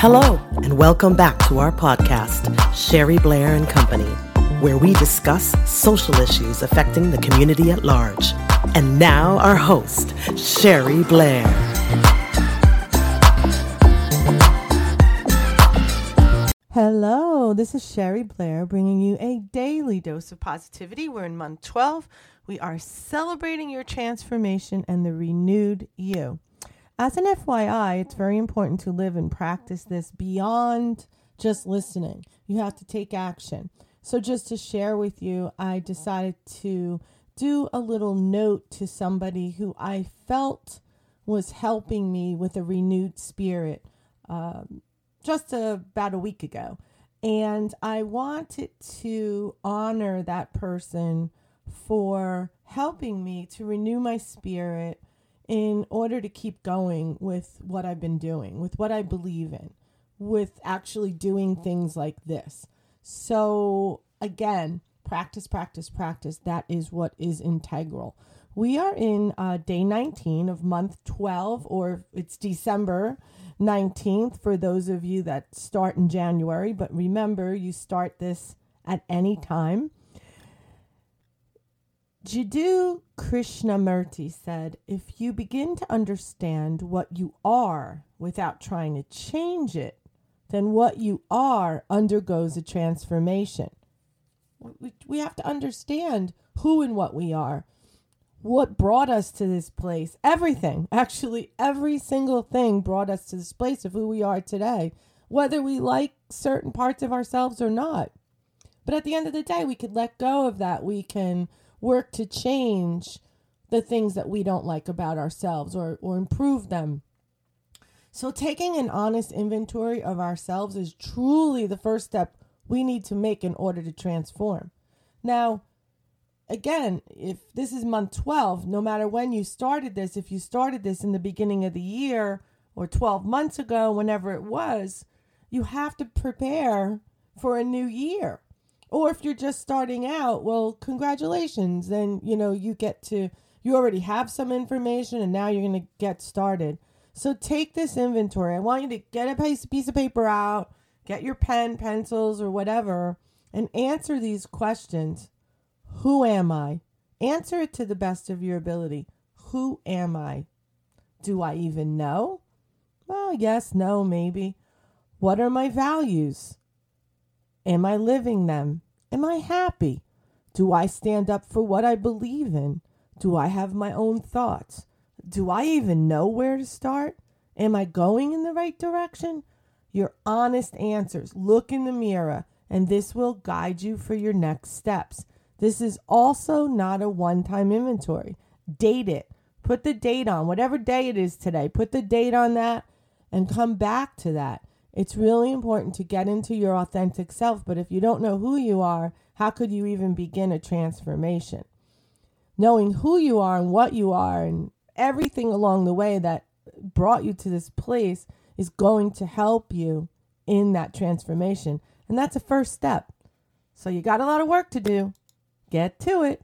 Hello, and welcome back to our podcast, Sherry Blair and Company, where we discuss social issues affecting the community at large. And now, our host, Sherry Blair. Hello, this is Sherry Blair bringing you a daily dose of positivity. We're in month 12. We are celebrating your transformation and the renewed you. As an FYI, it's very important to live and practice this beyond just listening. You have to take action. So, just to share with you, I decided to do a little note to somebody who I felt was helping me with a renewed spirit um, just a, about a week ago. And I wanted to honor that person for helping me to renew my spirit in order to keep going with what I've been doing, with what I believe in, with actually doing things like this. So, again, practice, practice, practice. That is what is integral. We are in uh, day 19 of month 12, or it's December 19th for those of you that start in January. But remember, you start this at any time. Jiddu Krishnamurti said, If you begin to understand what you are without trying to change it, then what you are undergoes a transformation. We, we have to understand who and what we are, what brought us to this place. Everything, actually, every single thing brought us to this place of who we are today, whether we like certain parts of ourselves or not. But at the end of the day, we could let go of that. We can work to change the things that we don't like about ourselves or, or improve them. So, taking an honest inventory of ourselves is truly the first step we need to make in order to transform. Now, again, if this is month 12, no matter when you started this, if you started this in the beginning of the year or 12 months ago, whenever it was, you have to prepare for a new year. Or if you're just starting out, well, congratulations. Then, you know, you get to, you already have some information and now you're going to get started. So take this inventory. I want you to get a piece of paper out, get your pen, pencils, or whatever, and answer these questions. Who am I? Answer it to the best of your ability. Who am I? Do I even know? Well, yes, no, maybe. What are my values? Am I living them? Am I happy? Do I stand up for what I believe in? Do I have my own thoughts? Do I even know where to start? Am I going in the right direction? Your honest answers. Look in the mirror, and this will guide you for your next steps. This is also not a one time inventory. Date it. Put the date on, whatever day it is today. Put the date on that and come back to that. It's really important to get into your authentic self, but if you don't know who you are, how could you even begin a transformation? Knowing who you are and what you are and everything along the way that brought you to this place is going to help you in that transformation. And that's a first step. So you got a lot of work to do. Get to it.